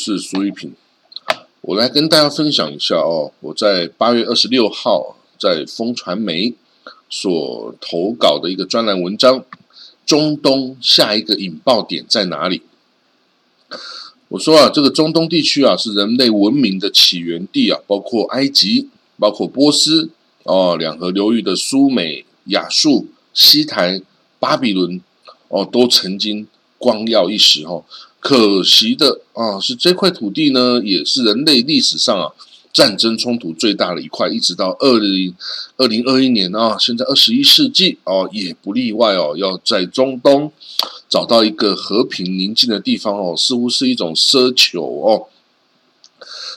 是苏玉平，我来跟大家分享一下哦，我在八月二十六号在风传媒所投稿的一个专栏文章：中东下一个引爆点在哪里？我说啊，这个中东地区啊是人类文明的起源地啊，包括埃及、包括波斯哦，两河流域的苏美、亚述、西台、巴比伦哦，都曾经光耀一时哦。可惜的啊，是这块土地呢，也是人类历史上啊战争冲突最大的一块，一直到二零二零二一年啊，现在二十一世纪哦，也不例外哦，要在中东找到一个和平宁静的地方哦，似乎是一种奢求哦。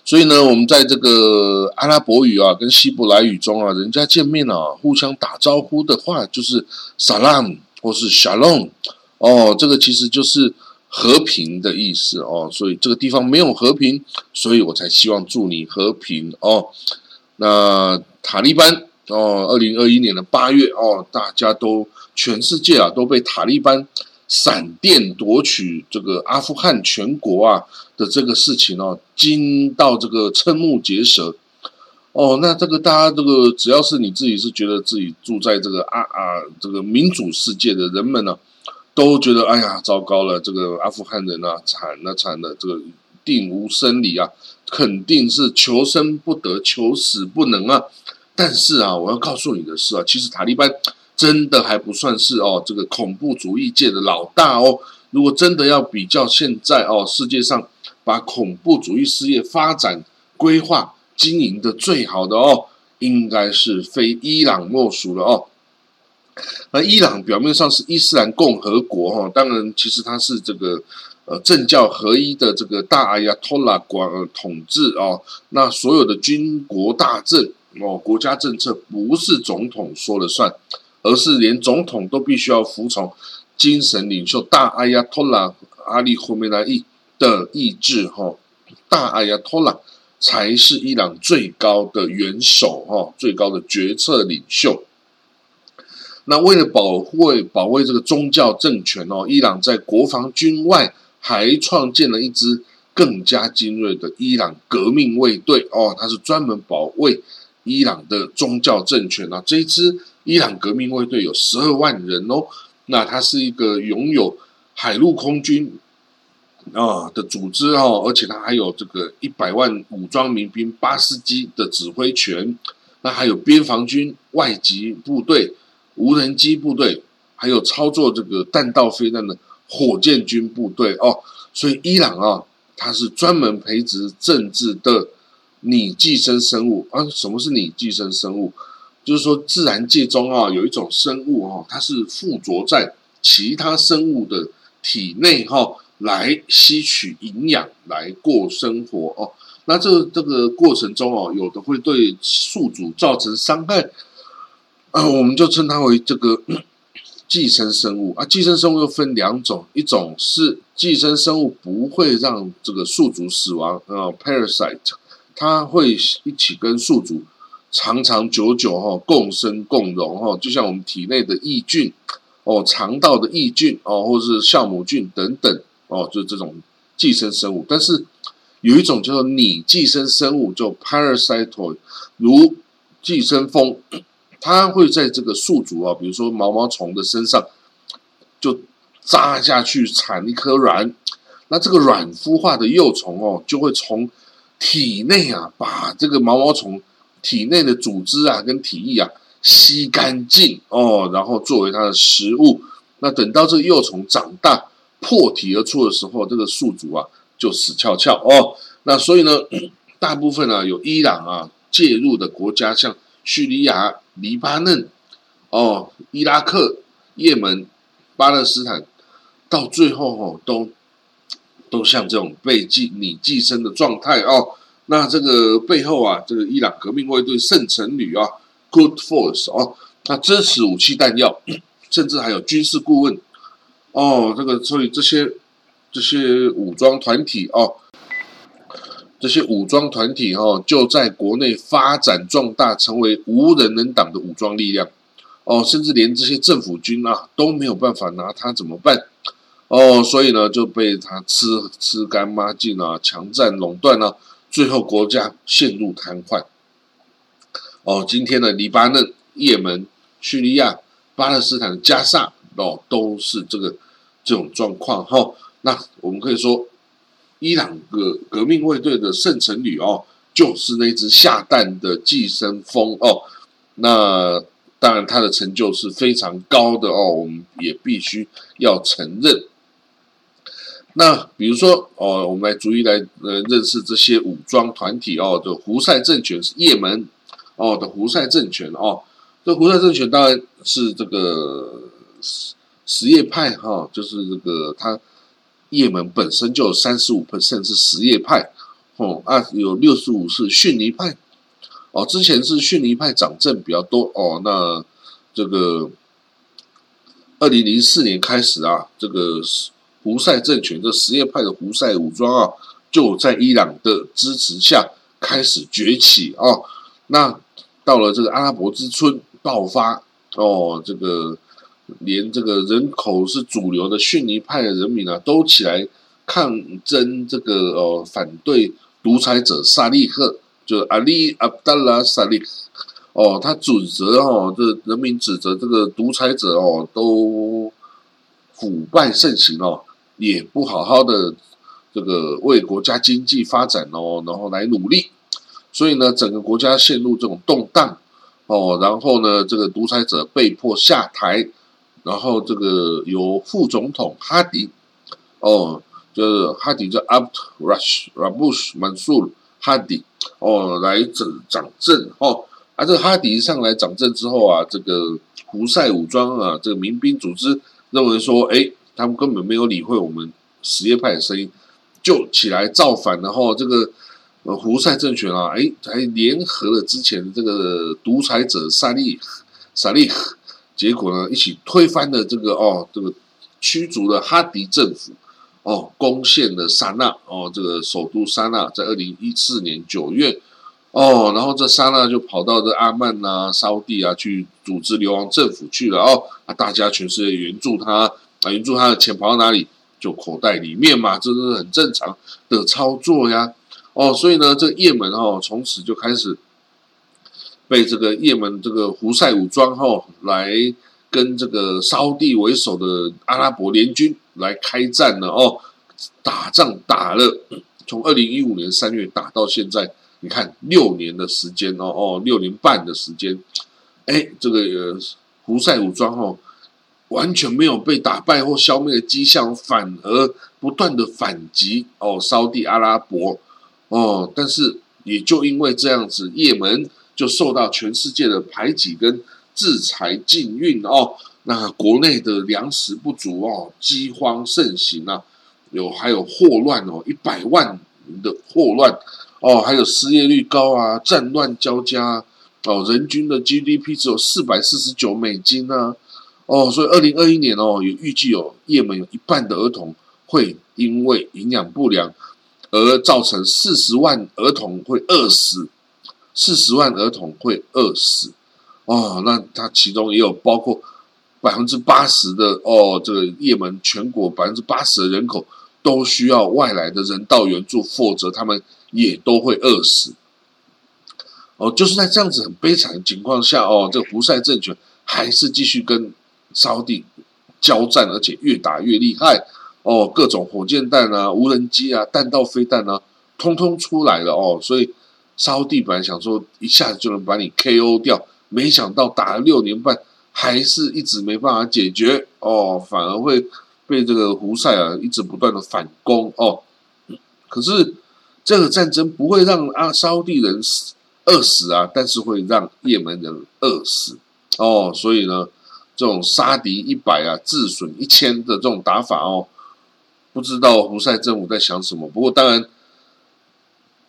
所以呢，我们在这个阿拉伯语啊跟希伯来语中啊，人家见面啊，互相打招呼的话就是 salam 或是 shalom 哦，这个其实就是。和平的意思哦，所以这个地方没有和平，所以我才希望祝你和平哦。那塔利班哦，二零二一年的八月哦，大家都全世界啊都被塔利班闪电夺取这个阿富汗全国啊的这个事情哦，惊到这个瞠目结舌哦。那这个大家这个只要是你自己是觉得自己住在这个啊啊这个民主世界的人们呢。都觉得哎呀，糟糕了！这个阿富汗人啊，惨了惨了！这个定无生理啊，肯定是求生不得，求死不能啊！但是啊，我要告诉你的是啊，其实塔利班真的还不算是哦，这个恐怖主义界的老大哦。如果真的要比较现在哦，世界上把恐怖主义事业发展、规划、经营的最好的哦，应该是非伊朗莫属了哦。那伊朗表面上是伊斯兰共和国哈，当然其实它是这个呃政教合一的这个大阿亚托拉管统治哦。那所有的军国大政哦，国家政策不是总统说了算，而是连总统都必须要服从精神领袖大阿亚托拉阿里霍梅拉伊的意志哈。大阿亚托拉才是伊朗最高的元首哈，最高的决策领袖。那为了保卫保卫这个宗教政权哦，伊朗在国防军外还创建了一支更加精锐的伊朗革命卫队哦，它是专门保卫伊朗的宗教政权啊。这一支伊朗革命卫队有十二万人哦，那它是一个拥有海陆空军啊的组织哦，而且它还有这个一百万武装民兵巴斯基的指挥权，那还有边防军外籍部队。无人机部队，还有操作这个弹道飞弹的火箭军部队哦，所以伊朗啊，它是专门培植政治的拟寄生生物啊。什么是拟寄生生物？就是说自然界中啊，有一种生物哈，它是附着在其他生物的体内哈，来吸取营养来过生活哦。那这这个过程中哦，有的会对宿主造成伤害。啊，我们就称它为这个 寄生生物啊。寄生生物又分两种，一种是寄生生物不会让这个宿主死亡啊，parasite，它会一起跟宿主长长久久哈共生共荣哈，就像我们体内的益菌哦，肠道的益菌哦，或是酵母菌等等哦，就是这种寄生生物。但是有一种叫做拟寄生生物，叫 parasitoid，如寄生蜂。它会在这个宿主啊，比如说毛毛虫的身上，就扎下去产一颗卵，那这个卵孵化的幼虫哦，就会从体内啊，把这个毛毛虫体内的组织啊跟体液啊吸干净哦，然后作为它的食物。那等到这个幼虫长大破体而出的时候，这个宿主啊就死翘翘哦。那所以呢，大部分呢有伊朗啊介入的国家，像叙利亚。黎巴嫩、哦，伊拉克、也门、巴勒斯坦，到最后哦，都都像这种被寄你寄生的状态哦。那这个背后啊，这个伊朗革命卫队圣城旅啊，Good Force 哦，那支持武器弹药，甚至还有军事顾问哦。这个所以这些这些武装团体哦，这些武装团体哦，就在国内发展壮大，成为无人能挡的武装力量哦，甚至连这些政府军啊都没有办法拿他怎么办哦？所以呢，就被他吃吃干抹净啊，强占垄断啊，最后国家陷入瘫痪。哦，今天的黎巴嫩、也门、叙利亚、巴勒斯坦、加沙哦，都是这个这种状况哈。那我们可以说。伊朗革革命卫队的圣城旅哦，就是那只下蛋的寄生蜂哦。那当然，它的成就是非常高的哦，我们也必须要承认。那比如说哦，我们来逐一来呃认识这些武装团体哦的胡塞政权是也门哦的胡塞政权哦。这胡塞政权当然是这个什什叶派哈，就是这个他。也门本身就有三十五 percent 是什叶派，哦啊，有六十五是逊尼派，哦，之前是逊尼派掌政比较多，哦，那这个二零零四年开始啊，这个胡塞政权这什叶派的胡塞武装啊，就在伊朗的支持下开始崛起哦，那到了这个阿拉伯之春爆发，哦，这个。连这个人口是主流的逊尼派的人民啊，都起来抗争这个呃反对独裁者萨利赫，就阿里阿达拉萨利赫哦，他指责哦，这人民指责这个独裁者哦，都腐败盛行哦，也不好好的这个为国家经济发展哦，然后来努力，所以呢，整个国家陷入这种动荡哦，然后呢，这个独裁者被迫下台。然后这个由副总统哈迪，哦，就是哈迪叫 Abd Rash Rabush Mansur 哈迪，哦，来掌掌政哦。啊，这个哈迪上来掌政之后啊，这个胡塞武装啊，这个民兵组织认为说，哎，他们根本没有理会我们什叶派的声音，就起来造反，然后这个呃胡塞政权啊，哎，还联合了之前这个独裁者萨利萨利。结果呢，一起推翻了这个哦，这个驱逐了哈迪政府，哦，攻陷了沙那，哦，这个首都沙那，在二零一四年九月，哦，然后这沙那就跑到这阿曼呐、沙地啊去组织流亡政府去了，哦，啊，大家全世界援助他，啊，援助他的钱跑到哪里？就口袋里面嘛，这是很正常的操作呀，哦，所以呢，这也门哦，从此就开始。被这个也门这个胡塞武装后来跟这个沙地为首的阿拉伯联军来开战了哦，打仗打了，从二零一五年三月打到现在，你看六年的时间哦哦，六年半的时间，哎，这个胡塞武装哦，完全没有被打败或消灭的迹象，反而不断的反击哦，沙地阿拉伯哦，但是也就因为这样子，也门。就受到全世界的排挤跟制裁禁运哦，那国内的粮食不足哦，饥荒盛行啊，有还有霍乱哦，一百万的霍乱哦，还有失业率高啊，战乱交加哦，人均的 GDP 只有四百四十九美金啊，哦，所以二零二一年哦，也预计有也门有一半的儿童会因为营养不良而造成四十万儿童会饿死。四十万儿童会饿死哦，那它其中也有包括百分之八十的哦，这个也门全国百分之八十的人口都需要外来的人道援助，否则他们也都会饿死。哦，就是在这样子很悲惨的情况下哦，这个胡塞政权还是继续跟沙地交战，而且越打越厉害哦，各种火箭弹啊、无人机啊、弹道飞弹啊，通通出来了哦，所以。沙地本来想说一下子就能把你 KO 掉，没想到打了六年半，还是一直没办法解决哦，反而会被这个胡塞啊一直不断的反攻哦。可是这个战争不会让阿沙地人饿死啊，但是会让也门人饿死哦。所以呢，这种杀敌一百啊，自损一千的这种打法哦，不知道胡塞政府在想什么。不过当然。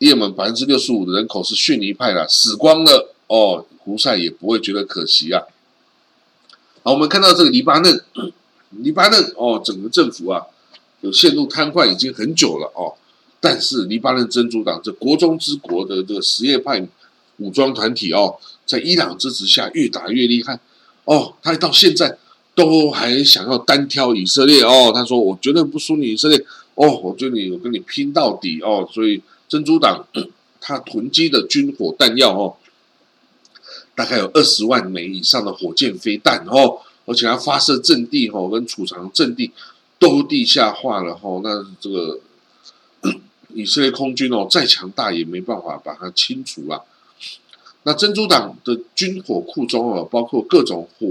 也门百分之六十五的人口是逊尼派的，死光了哦，胡塞也不会觉得可惜啊。好，我们看到这个黎巴嫩，黎巴嫩哦，整个政府啊有陷入瘫痪已经很久了哦。但是黎巴嫩真主党这国中之国的这个什叶派武装团体哦，在伊朗支持下越打越厉害哦，他到现在都还想要单挑以色列哦。他说：“我绝对不输你以色列哦，我觉得你我跟你拼到底哦。”所以珍珠党 他囤积的军火弹药哦，大概有二十万枚以上的火箭飞弹哦，而且他发射阵地哦跟储藏阵地都地下化了哦，那这个。以色列空军哦，再强大也没办法把它清除啊。那珍珠党的军火库中哦，包括各种火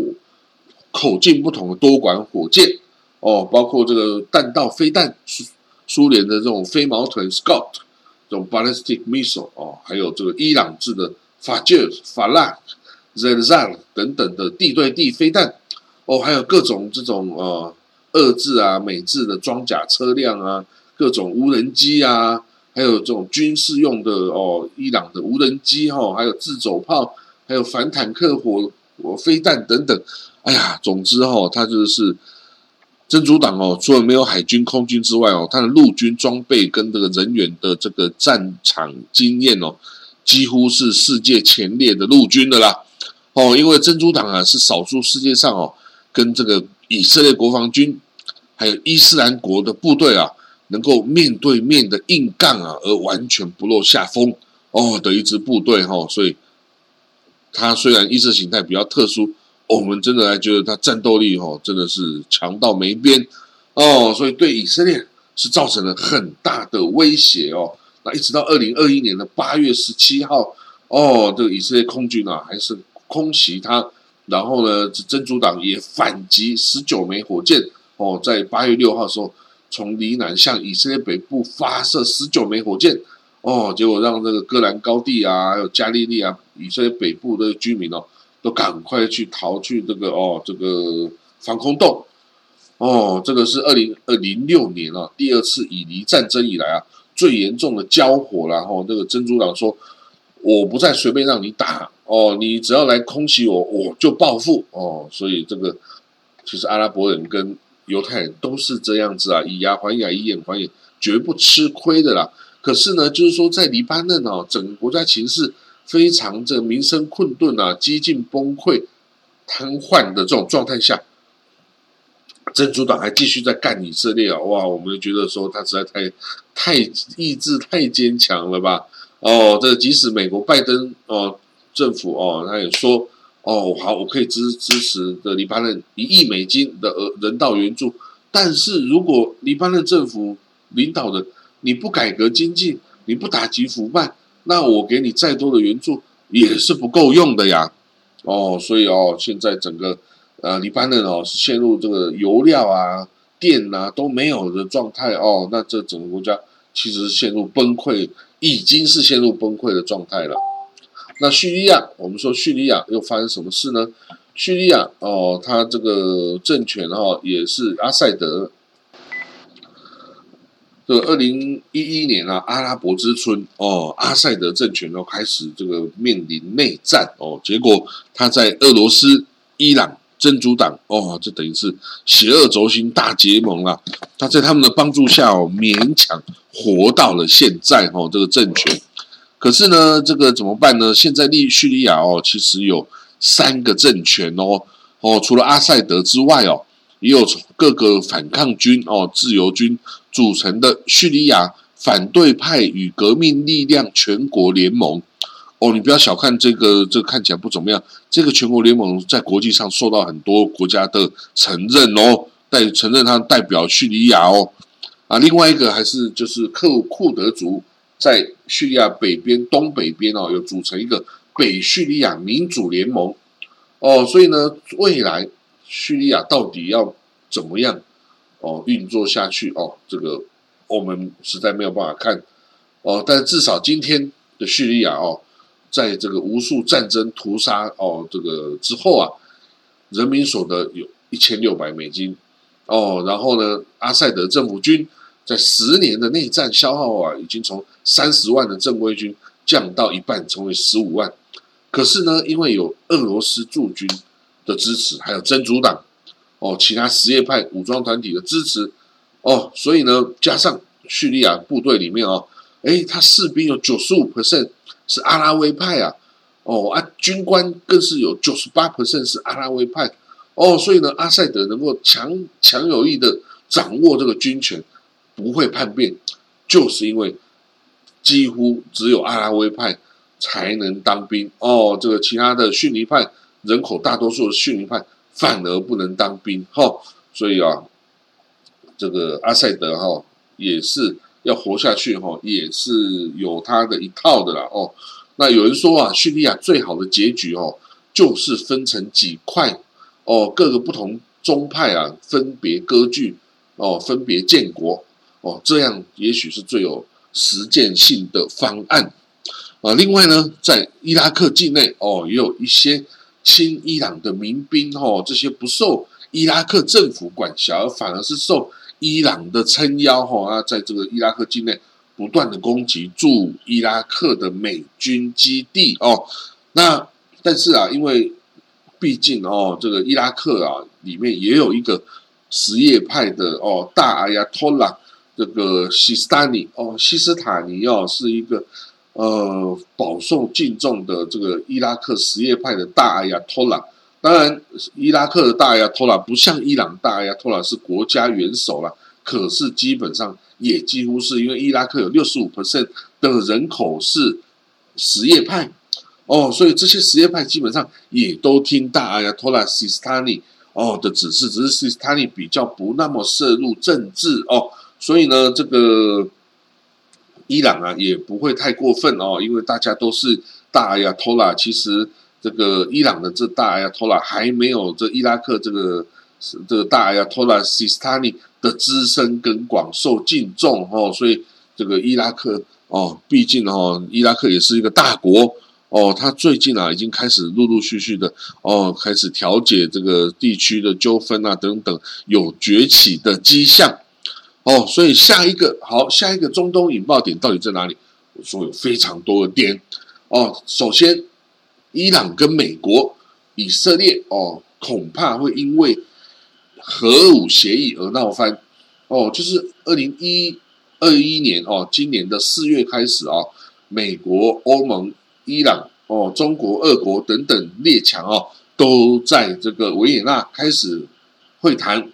口径不同的多管火箭哦，包括这个弹道飞弹，苏苏联的这种飞毛腿 Scott 种 ballistic missile 哦，还有这个伊朗制的法杰法拉 Zelzal 等等的地对地飞弹哦，还有各种这种呃二制啊美制的装甲车辆啊。各种无人机啊，还有这种军事用的哦，伊朗的无人机哈，还有自走炮，还有反坦克火火飞弹等等。哎呀，总之哈，它就是真主党哦，除了没有海军、空军之外哦，它的陆军装备跟这个人员的这个战场经验哦，几乎是世界前列的陆军的啦。哦，因为真主党啊是少数世界上哦，跟这个以色列国防军还有伊斯兰国的部队啊。能够面对面的硬干啊，而完全不落下风哦的一支部队哈，所以他虽然意识形态比较特殊，我们真的还觉得他战斗力哈真的是强到没边哦，所以对以色列是造成了很大的威胁哦。那一直到二零二一年的八月十七号哦，这个以色列空军啊还是空袭他，然后呢，真主党也反击十九枚火箭哦，在八月六号的时候。从黎南向以色列北部发射十九枚火箭，哦，结果让这个戈兰高地啊，还有加利利啊，以色列北部的居民哦，都赶快去逃去这个哦，这个防空洞，哦，这个是二零二零六年啊，第二次以黎战争以来啊最严重的交火了。哦，这个珍珠党说，我不再随便让你打，哦，你只要来空袭我，我就报复，哦，所以这个其实阿拉伯人跟犹太人都是这样子啊，以牙还牙，以眼还眼，绝不吃亏的啦。可是呢，就是说在黎巴嫩哦，整个国家情势非常这民生困顿啊，几近崩溃、瘫痪的这种状态下，真主党还继续在干以色列啊！哇，我们觉得说他实在太太意志太坚强了吧？哦，这即使美国拜登哦政府哦，他也说。哦，好，我可以支支持的黎巴嫩一亿美金的呃人道援助，但是如果黎巴嫩政府领导的你不改革经济，你不打击腐败，那我给你再多的援助也是不够用的呀。哦，所以哦，现在整个呃黎巴嫩哦是陷入这个油料啊、电啊都没有的状态哦，那这整个国家其实陷入崩溃，已经是陷入崩溃的状态了。那叙利亚，我们说叙利亚又发生什么事呢？叙利亚哦，他这个政权哈也是阿塞德，这个二零一一年啊，阿拉伯之春哦，阿塞德政权哦开始这个面临内战哦，结果他在俄罗斯、伊朗、真主党哦，这等于是邪恶轴心大结盟了。他在他们的帮助下哦，勉强活到了现在哦，这个政权。可是呢，这个怎么办呢？现在利叙利亚哦，其实有三个政权哦哦，除了阿塞德之外哦，也有各个反抗军哦、自由军组成的叙利亚反对派与革命力量全国联盟哦。你不要小看这个，这看起来不怎么样。这个全国联盟在国际上受到很多国家的承认哦，代承认它代表叙利亚哦啊。另外一个还是就是克库德族。在叙利亚北边、东北边哦，有组成一个北叙利亚民主联盟哦，所以呢，未来叙利亚到底要怎么样哦运作下去哦？这个我们实在没有办法看哦，但至少今天的叙利亚哦，在这个无数战争屠杀哦这个之后啊，人民所得有一千六百美金哦，然后呢，阿塞德政府军。在十年的内战消耗啊，已经从三十万的正规军降到一半，成为十五万。可是呢，因为有俄罗斯驻军的支持，还有真主党哦，其他什叶派武装团体的支持哦，所以呢，加上叙利亚部队里面哦，哎，他士兵有九十五 percent 是阿拉维派啊，哦啊，军官更是有九十八 percent 是阿拉维派，哦，所以呢，阿塞德能够强强有力的掌握这个军权，不会叛变，就是因为几乎只有阿拉维派才能当兵哦，这个其他的逊尼派人口大多数的逊尼派反而不能当兵，哈，所以啊，这个阿塞德哈。也是要活下去哈，也是有他的一套的啦哦。那有人说啊，叙利亚最好的结局哦，就是分成几块哦，各个不同宗派啊，分别割据哦，分别建国哦，这样也许是最有实践性的方案啊。另外呢，在伊拉克境内哦，也有一些亲伊朗的民兵哦，这些不受伊拉克政府管辖，而反而是受。伊朗的撑腰哈啊，在这个伊拉克境内不断的攻击驻伊拉克的美军基地哦。那但是啊，因为毕竟哦，这个伊拉克啊里面也有一个什叶派的哦大阿亚托拉，这个西斯塔尼哦，西斯塔尼哦是一个呃饱受敬重的这个伊拉克什叶派的大阿亚托拉。当然，伊拉克的大阿亚托拉不像伊朗大阿亚托拉是国家元首了，可是基本上也几乎是因为伊拉克有六十五 percent 的人口是什叶派哦，所以这些什叶派基本上也都听大阿亚托拉西斯塔尼哦的指示，只是西斯塔尼比较不那么涉入政治哦，所以呢，这个伊朗啊也不会太过分哦，因为大家都是大阿亚托拉，其实。这个伊朗的这大阿亚托拉还没有这伊拉克这个这个大阿亚托拉西斯塔尼的资深跟广受敬重哦，所以这个伊拉克哦，毕竟哦，伊拉克也是一个大国哦，他最近啊已经开始陆陆续续的哦，开始调解这个地区的纠纷啊等等，有崛起的迹象哦，所以下一个好，下一个中东引爆点到底在哪里？我说有非常多的点哦，首先。伊朗跟美国、以色列哦，恐怕会因为核武协议而闹翻哦。就是二零一二一年哦，今年的四月开始啊，美国、欧盟、伊朗哦、中国、俄国等等列强哦，都在这个维也纳开始会谈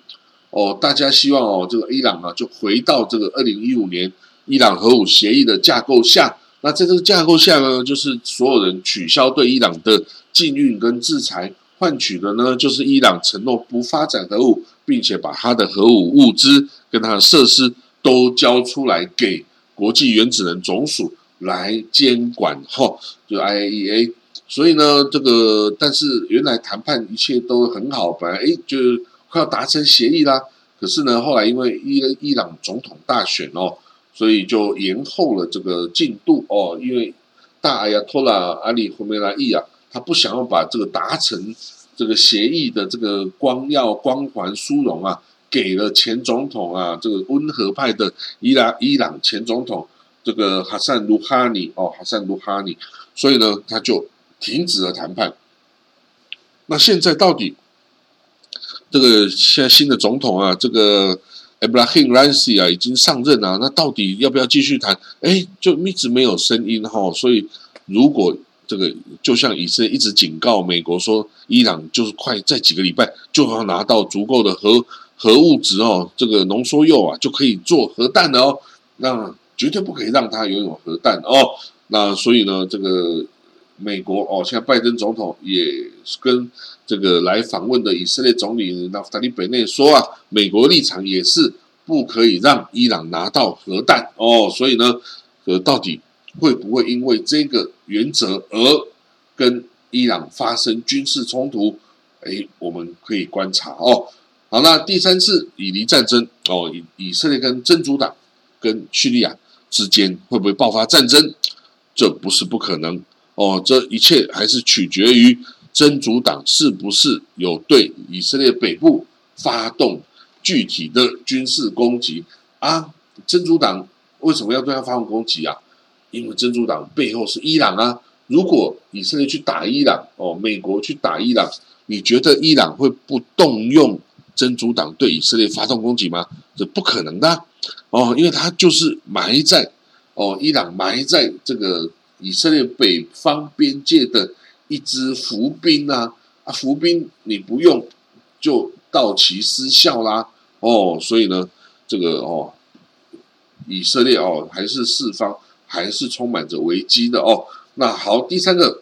哦。大家希望哦，这个伊朗啊，就回到这个二零一五年伊朗核武协议的架构下。那在这个架构下呢，就是所有人取消对伊朗的禁运跟制裁，换取的呢，就是伊朗承诺不发展核武，并且把他的核武物资跟他的设施都交出来给国际原子能总署来监管，哈，就 IAEA。所以呢，这个但是原来谈判一切都很好，本来哎就快要达成协议啦，可是呢，后来因为伊伊朗总统大选哦。所以就延后了这个进度哦，因为大阿亚托拉阿里霍梅拉伊啊，他不想要把这个达成这个协议的这个光耀光环殊荣啊，给了前总统啊，这个温和派的伊拉伊朗前总统这个哈桑卢哈尼哦，哈桑卢哈尼，所以呢，他就停止了谈判。那现在到底这个现在新的总统啊，这个。Abraham Raisi 啊，已经上任了，那到底要不要继续谈？哎，就一直没有声音哈。所以，如果这个就像以色列一直警告美国说，伊朗就是快在几个礼拜就要拿到足够的核核物质哦，这个浓缩铀啊就可以做核弹了哦，那绝对不可以让他拥有核弹哦。那所以呢，这个美国哦，现在拜登总统也跟。这个来访问的以色列总理纳夫塔利·贝内说啊，美国立场也是不可以让伊朗拿到核弹哦，所以呢，呃，到底会不会因为这个原则而跟伊朗发生军事冲突？哎，我们可以观察哦。好，那第三次以黎战争哦，以以色列跟真主党跟叙利亚之间会不会爆发战争？这不是不可能哦，这一切还是取决于。真主党是不是有对以色列北部发动具体的军事攻击啊？真主党为什么要对他发动攻击啊？因为真主党背后是伊朗啊！如果以色列去打伊朗，哦，美国去打伊朗，你觉得伊朗会不动用真主党对以色列发动攻击吗？这不可能的哦，因为他就是埋在哦伊朗埋在这个以色列北方边界的一支伏兵啊啊，伏兵你不用就到期失效啦哦，所以呢，这个哦以色列哦还是四方还是充满着危机的哦。那好，第三个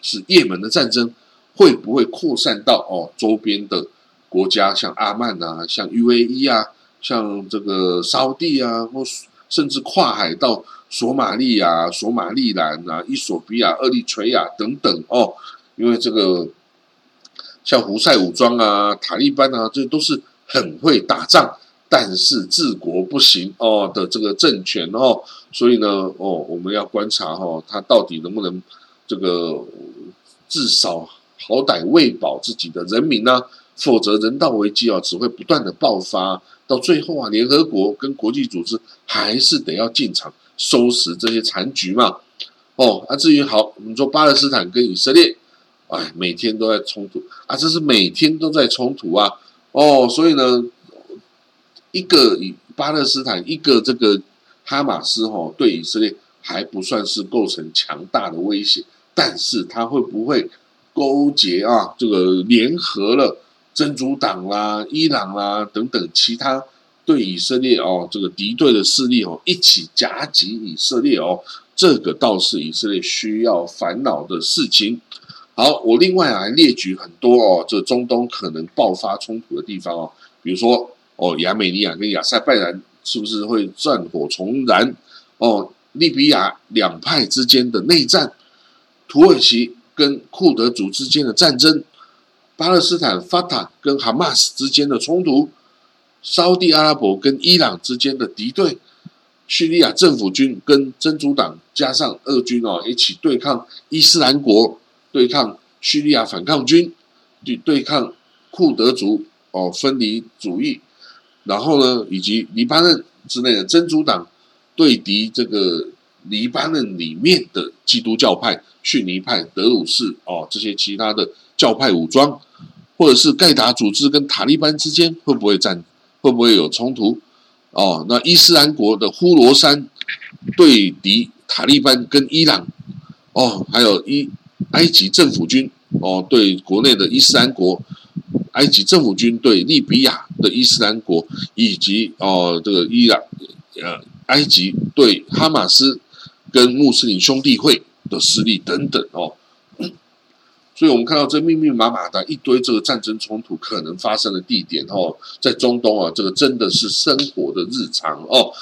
是也门的战争会不会扩散到哦周边的？国家像阿曼啊，像 UAE 啊，像这个沙地啊，或甚至跨海到索马利亚、索马利兰啊、伊索比亚、厄立垂亚等等哦，因为这个像胡塞武装啊、塔利班啊，这都是很会打仗，但是治国不行哦的这个政权哦，所以呢，哦，我们要观察哈，他到底能不能这个至少好歹喂饱自己的人民呢？否则，人道危机啊，只会不断的爆发，到最后啊，联合国跟国际组织还是得要进场收拾这些残局嘛。哦，啊，至于好，我们说巴勒斯坦跟以色列，哎，每天都在冲突啊，这是每天都在冲突啊。哦，所以呢，一个以巴勒斯坦，一个这个哈马斯，哈，对以色列还不算是构成强大的威胁，但是他会不会勾结啊，这个联合了？真主党啦、伊朗啦等等其他对以色列哦这个敌对的势力哦一起夹击以色列哦，这个倒是以色列需要烦恼的事情。好，我另外还列举很多哦，这中东可能爆发冲突的地方哦，比如说哦，亚美尼亚跟亚塞拜然是不是会战火重燃？哦，利比亚两派之间的内战，土耳其跟库德族之间的战争。巴勒斯坦法塔跟哈马斯之间的冲突，沙地阿拉伯跟伊朗之间的敌对，叙利亚政府军跟真主党加上俄军哦一起对抗伊斯兰国，对抗叙利亚反抗军，对对抗库德族哦分离主义，然后呢以及黎巴嫩之内的真主党对敌这个黎巴嫩里面的基督教派逊尼派德鲁士哦这些其他的。教派武装，或者是盖达组织跟塔利班之间会不会战？会不会有冲突？哦，那伊斯兰国的呼罗珊对敌塔利班跟伊朗，哦，还有伊埃及政府军哦对国内的伊斯兰国，埃及政府军对利比亚的伊斯兰国，以及哦这个伊朗呃埃及对哈马斯跟穆斯林兄弟会的势力等等哦。所以，我们看到这密密麻麻的一堆这个战争冲突可能发生的地点哦，在中东啊，这个真的是生活的日常哦。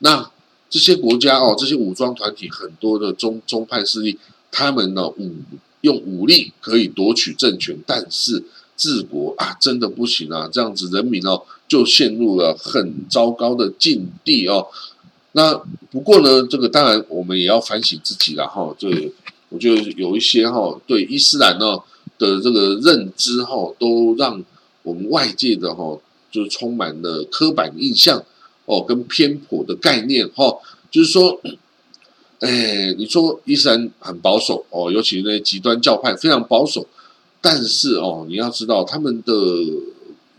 那这些国家哦，这些武装团体很多的中中派势力，他们呢武用武力可以夺取政权，但是治国啊，真的不行啊！这样子人民哦，就陷入了很糟糕的境地哦。那不过呢，这个当然我们也要反省自己了哈，这。我觉得有一些哈对伊斯兰呢的这个认知哈，都让我们外界的哈就是充满了刻板印象哦，跟偏颇的概念哈。就是说，哎，你说伊斯兰很保守哦，尤其那些极端教派非常保守，但是哦，你要知道他们的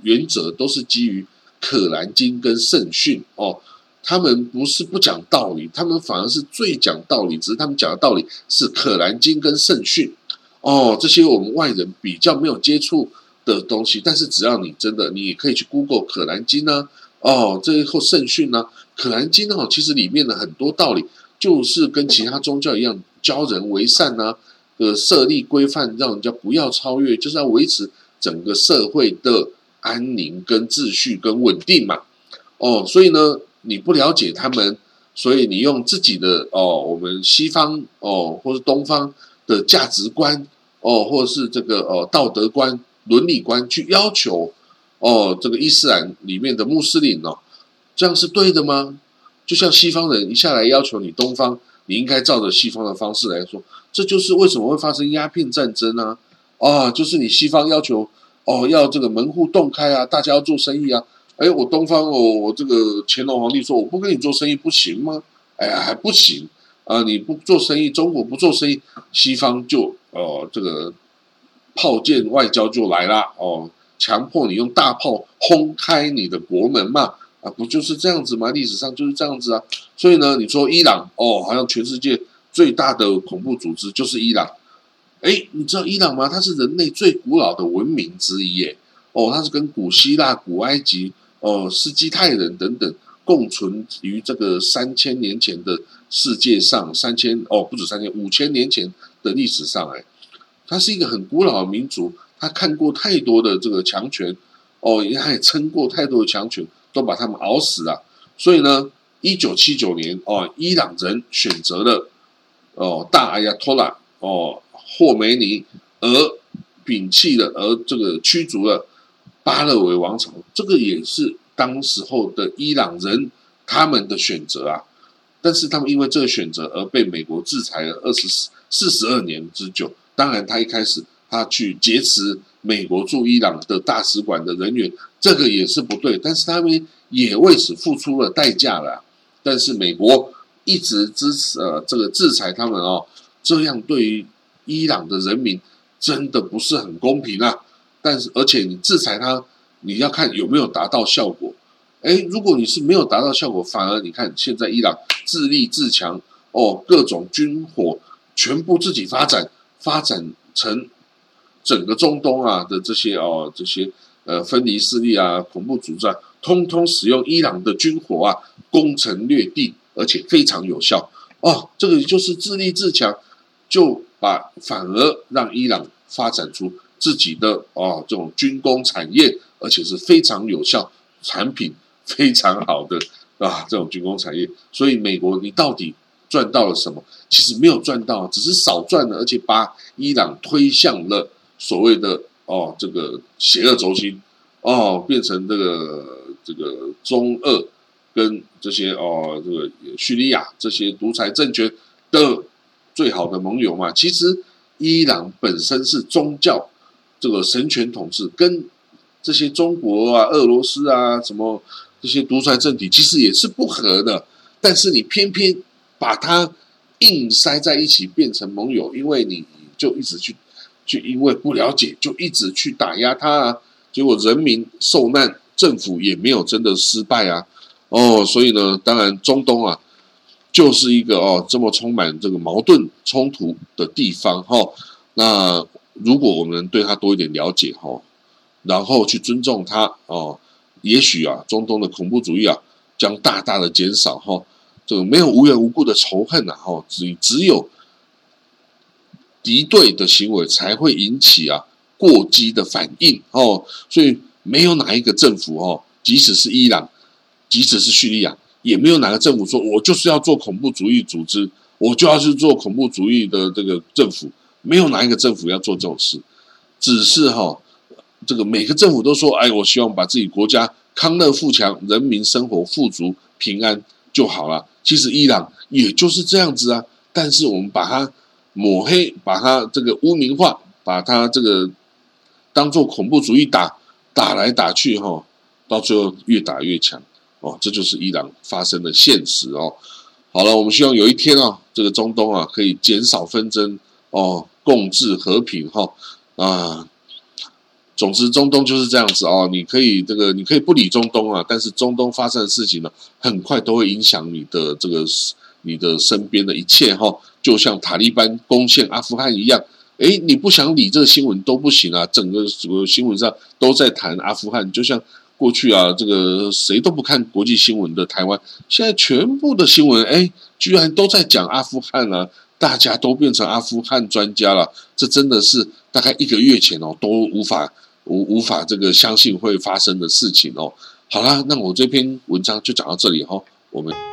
原则都是基于《可兰经》跟圣训哦。他们不是不讲道理，他们反而是最讲道理。只是他们讲的道理是《可兰经》跟圣训哦，这些我们外人比较没有接触的东西。但是只要你真的，你也可以去 Google《可兰经》呢，哦，这后圣训呢，《可兰经》哦，其实里面的很多道理就是跟其他宗教一样，教人为善呢，呃，设立规范，让人家不要超越，就是要维持整个社会的安宁跟秩序跟稳定嘛。哦，所以呢。你不了解他们，所以你用自己的哦，我们西方哦，或是东方的价值观哦，或者是这个哦道德观、伦理观去要求哦，这个伊斯兰里面的穆斯林哦，这样是对的吗？就像西方人一下来要求你东方，你应该照着西方的方式来说，这就是为什么会发生鸦片战争呢？啊，就是你西方要求哦，要这个门户洞开啊，大家要做生意啊。哎，我东方哦，我这个乾隆皇帝说我不跟你做生意不行吗？哎呀，还不行啊！你不做生意，中国不做生意，西方就哦这个炮舰外交就来了哦，强迫你用大炮轰开你的国门嘛？啊，不就是这样子吗？历史上就是这样子啊。所以呢，你说伊朗哦，好像全世界最大的恐怖组织就是伊朗。哎，你知道伊朗吗？它是人类最古老的文明之一耶。哦，它是跟古希腊、古埃及、哦斯基泰人等等共存于这个三千年前的世界上，三千哦不止三千五千年前的历史上，哎，它是一个很古老的民族，他看过太多的这个强权，哦，也也撑过太多的强权，都把他们熬死了。所以呢，一九七九年哦，伊朗人选择了哦大阿亚托拉哦霍梅尼，而摒弃了，而这个驱逐了。巴勒维王朝，这个也是当时候的伊朗人他们的选择啊，但是他们因为这个选择而被美国制裁了二十四四十二年之久。当然，他一开始他去劫持美国驻伊朗的大使馆的人员，这个也是不对。但是他们也为此付出了代价了。但是美国一直支持呃这个制裁他们哦，这样对于伊朗的人民真的不是很公平啊。但是，而且你制裁他，你要看有没有达到效果。哎，如果你是没有达到效果，反而你看现在伊朗自立自强哦，各种军火全部自己发展，发展成整个中东啊的这些哦这些呃分离势力啊恐怖组织啊，通通使用伊朗的军火啊攻城略地，而且非常有效哦。这个就是自立自强，就把反而让伊朗发展出。自己的哦，这种军工产业，而且是非常有效、产品非常好的啊，这种军工产业。所以美国，你到底赚到了什么？其实没有赚到，只是少赚了，而且把伊朗推向了所谓的哦，这个邪恶轴心哦，变成这个这个中俄跟这些哦，这个叙利亚这些独裁政权的最好的盟友嘛。其实伊朗本身是宗教。这个神权统治跟这些中国啊、俄罗斯啊、什么这些独裁政体其实也是不合的，但是你偏偏把它硬塞在一起变成盟友，因为你就一直去去，因为不了解就一直去打压他啊，结果人民受难，政府也没有真的失败啊，哦，所以呢，当然中东啊就是一个哦这么充满这个矛盾冲突的地方哈，那。如果我们对他多一点了解哈，然后去尊重他哦，也许啊，中东的恐怖主义啊将大大的减少哈。这个没有无缘无故的仇恨呐哈，只只有敌对的行为才会引起啊过激的反应哦。所以没有哪一个政府哦，即使是伊朗，即使是叙利亚，也没有哪个政府说我就是要做恐怖主义组织，我就要去做恐怖主义的这个政府。没有哪一个政府要做这种事，只是哈，这个每个政府都说，哎，我希望把自己国家康乐富强，人民生活富足平安就好了。其实伊朗也就是这样子啊，但是我们把它抹黑，把它这个污名化，把它这个当做恐怖主义打打来打去哈，到最后越打越强哦，这就是伊朗发生的现实哦。好了，我们希望有一天啊，这个中东啊可以减少纷争哦。共治和平哈啊，总之中东就是这样子哦。你可以这个，你可以不理中东啊，但是中东发生的事情呢，很快都会影响你的这个你的身边的一切哈。就像塔利班攻陷阿富汗一样，哎，你不想理这个新闻都不行啊。整个整个新闻上都在谈阿富汗，就像过去啊，这个谁都不看国际新闻的台湾，现在全部的新闻哎，居然都在讲阿富汗啊。大家都变成阿富汗专家了，这真的是大概一个月前哦都无法无无法这个相信会发生的事情哦。好啦，那我这篇文章就讲到这里哈，我们。